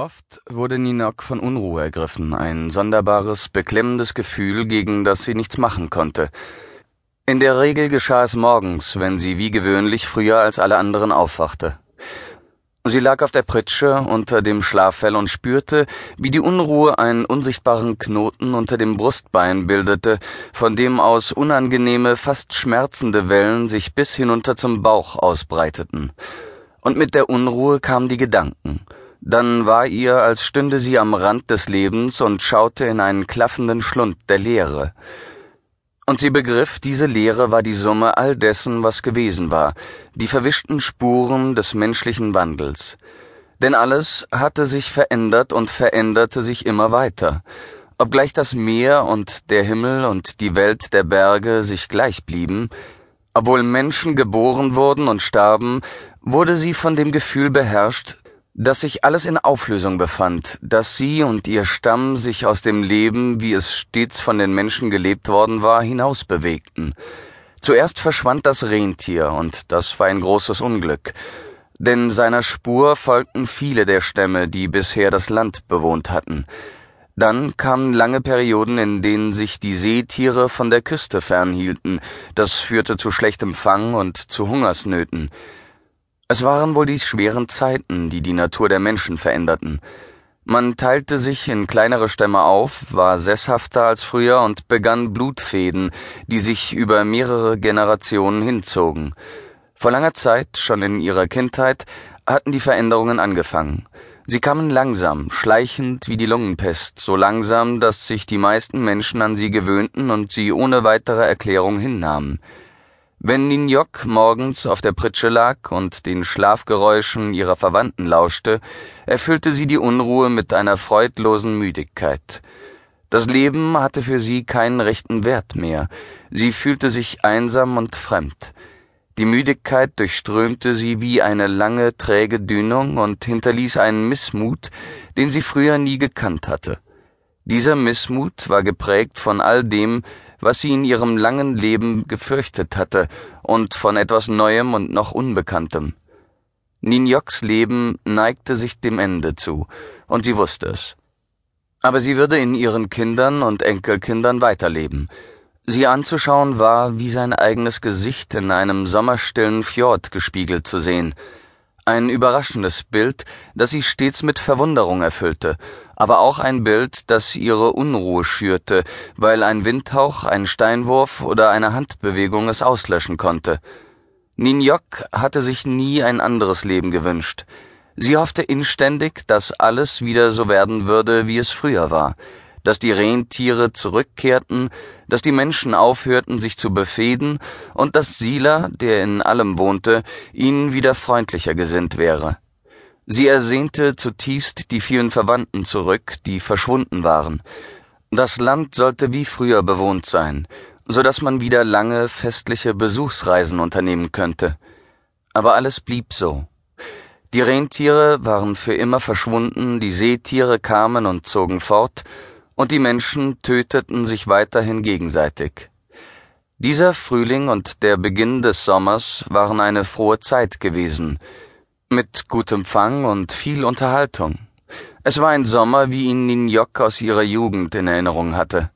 Oft wurde Ninok von Unruhe ergriffen, ein sonderbares, beklemmendes Gefühl, gegen das sie nichts machen konnte. In der Regel geschah es morgens, wenn sie wie gewöhnlich früher als alle anderen aufwachte. Sie lag auf der Pritsche unter dem Schlaffell und spürte, wie die Unruhe einen unsichtbaren Knoten unter dem Brustbein bildete, von dem aus unangenehme, fast schmerzende Wellen sich bis hinunter zum Bauch ausbreiteten. Und mit der Unruhe kamen die Gedanken – dann war ihr, als stünde sie am Rand des Lebens und schaute in einen klaffenden Schlund der Leere. Und sie begriff, diese Leere war die Summe all dessen, was gewesen war, die verwischten Spuren des menschlichen Wandels. Denn alles hatte sich verändert und veränderte sich immer weiter. Obgleich das Meer und der Himmel und die Welt der Berge sich gleich blieben, obwohl Menschen geboren wurden und starben, wurde sie von dem Gefühl beherrscht, dass sich alles in Auflösung befand, dass sie und ihr Stamm sich aus dem Leben, wie es stets von den Menschen gelebt worden war, hinausbewegten. Zuerst verschwand das Rentier, und das war ein großes Unglück, denn seiner Spur folgten viele der Stämme, die bisher das Land bewohnt hatten. Dann kamen lange Perioden, in denen sich die Seetiere von der Küste fernhielten, das führte zu schlechtem Fang und zu Hungersnöten. Es waren wohl die schweren Zeiten, die die Natur der Menschen veränderten. Man teilte sich in kleinere Stämme auf, war sesshafter als früher und begann Blutfäden, die sich über mehrere Generationen hinzogen. Vor langer Zeit, schon in ihrer Kindheit, hatten die Veränderungen angefangen. Sie kamen langsam, schleichend wie die Lungenpest, so langsam, dass sich die meisten Menschen an sie gewöhnten und sie ohne weitere Erklärung hinnahmen. Wenn Ninjok morgens auf der Pritsche lag und den Schlafgeräuschen ihrer Verwandten lauschte, erfüllte sie die Unruhe mit einer freudlosen Müdigkeit. Das Leben hatte für sie keinen rechten Wert mehr, sie fühlte sich einsam und fremd. Die Müdigkeit durchströmte sie wie eine lange, träge Dünung und hinterließ einen Missmut, den sie früher nie gekannt hatte. Dieser Missmut war geprägt von all dem, was sie in ihrem langen Leben gefürchtet hatte, und von etwas Neuem und noch Unbekanntem. Ninjoks Leben neigte sich dem Ende zu, und sie wusste es. Aber sie würde in ihren Kindern und Enkelkindern weiterleben. Sie anzuschauen war, wie sein eigenes Gesicht in einem sommerstillen Fjord gespiegelt zu sehen, ein überraschendes Bild, das sie stets mit Verwunderung erfüllte, aber auch ein Bild, das ihre Unruhe schürte, weil ein Windhauch, ein Steinwurf oder eine Handbewegung es auslöschen konnte. Ninjok hatte sich nie ein anderes Leben gewünscht. Sie hoffte inständig, dass alles wieder so werden würde, wie es früher war, dass die Rentiere zurückkehrten, dass die Menschen aufhörten, sich zu befehden, und dass Sila, der in allem wohnte, ihnen wieder freundlicher gesinnt wäre. Sie ersehnte zutiefst die vielen Verwandten zurück, die verschwunden waren. Das Land sollte wie früher bewohnt sein, so dass man wieder lange festliche Besuchsreisen unternehmen könnte. Aber alles blieb so. Die Rentiere waren für immer verschwunden, die Seetiere kamen und zogen fort, und die Menschen töteten sich weiterhin gegenseitig. Dieser Frühling und der Beginn des Sommers waren eine frohe Zeit gewesen, mit gutem Fang und viel Unterhaltung. Es war ein Sommer, wie ihn Ninjok aus ihrer Jugend in Erinnerung hatte.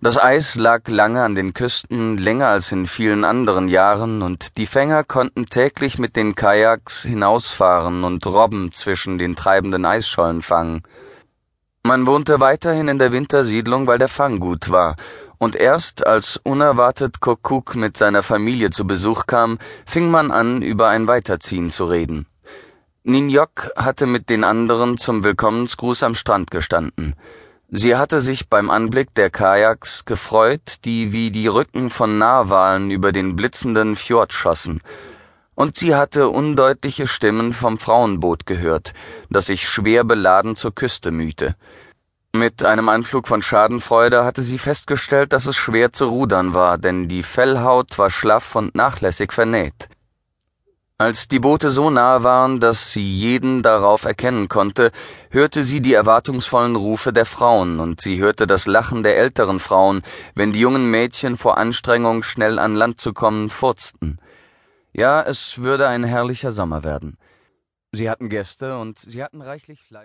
Das Eis lag lange an den Küsten, länger als in vielen anderen Jahren, und die Fänger konnten täglich mit den Kajaks hinausfahren und Robben zwischen den treibenden Eisschollen fangen. Man wohnte weiterhin in der Wintersiedlung, weil der Fang gut war, und erst als unerwartet Kokuk mit seiner Familie zu Besuch kam, fing man an, über ein Weiterziehen zu reden. Ninjok hatte mit den anderen zum Willkommensgruß am Strand gestanden. Sie hatte sich beim Anblick der Kajaks gefreut, die wie die Rücken von Narwalen über den blitzenden Fjord schossen, und sie hatte undeutliche Stimmen vom Frauenboot gehört, das sich schwer beladen zur Küste mühte. Mit einem Anflug von Schadenfreude hatte sie festgestellt, dass es schwer zu rudern war, denn die Fellhaut war schlaff und nachlässig vernäht. Als die Boote so nahe waren, dass sie jeden darauf erkennen konnte, hörte sie die erwartungsvollen Rufe der Frauen, und sie hörte das Lachen der älteren Frauen, wenn die jungen Mädchen vor Anstrengung schnell an Land zu kommen furzten. Ja, es würde ein herrlicher Sommer werden. Sie hatten Gäste und sie hatten reichlich Fleisch.